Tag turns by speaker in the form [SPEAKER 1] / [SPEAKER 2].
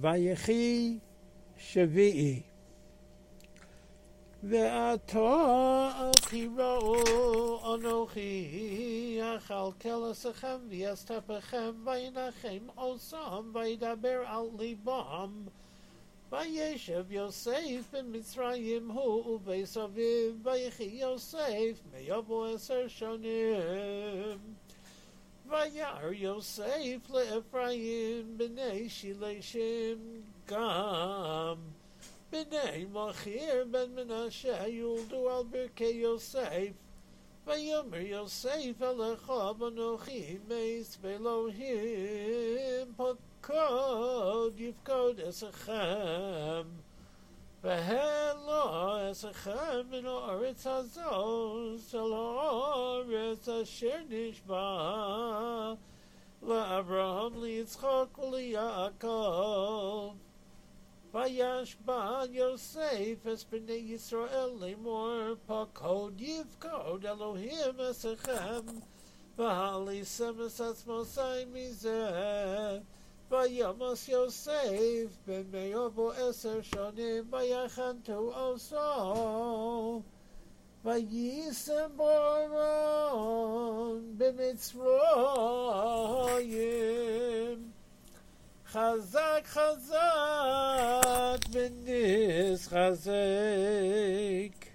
[SPEAKER 1] ויחי שביעי. ועתה אל תיראו אנוכי אכלכל עשיכם ויסתפכם וינחם עושם וידבר על ליבם וישב יוסף במצרים הוא ובית אביו ויחי יוסף מיבוא עשר שנים וירא יוסף לאפרים בני שילשם גם בני מכיר בן מנשה יולדו על ברכי יוסף ויאמר יוסף אל אחיו אנוכי מס באלוהים פקוד יפקוד אסכם והלא אסכם מן הארץ הזאת אל הארץ אשר נשבע לאברהם ליצחק וליעקב וישבע יוסף אס בני ישראל לאמור פקוד יפקוד אלוהים אסכם והליסם אס עצמו סי מזה וימוס יוסף בן מיובו עשר שנים ויחנתו עושו ויישם בורון במצרים. חזק חזק בניס חזק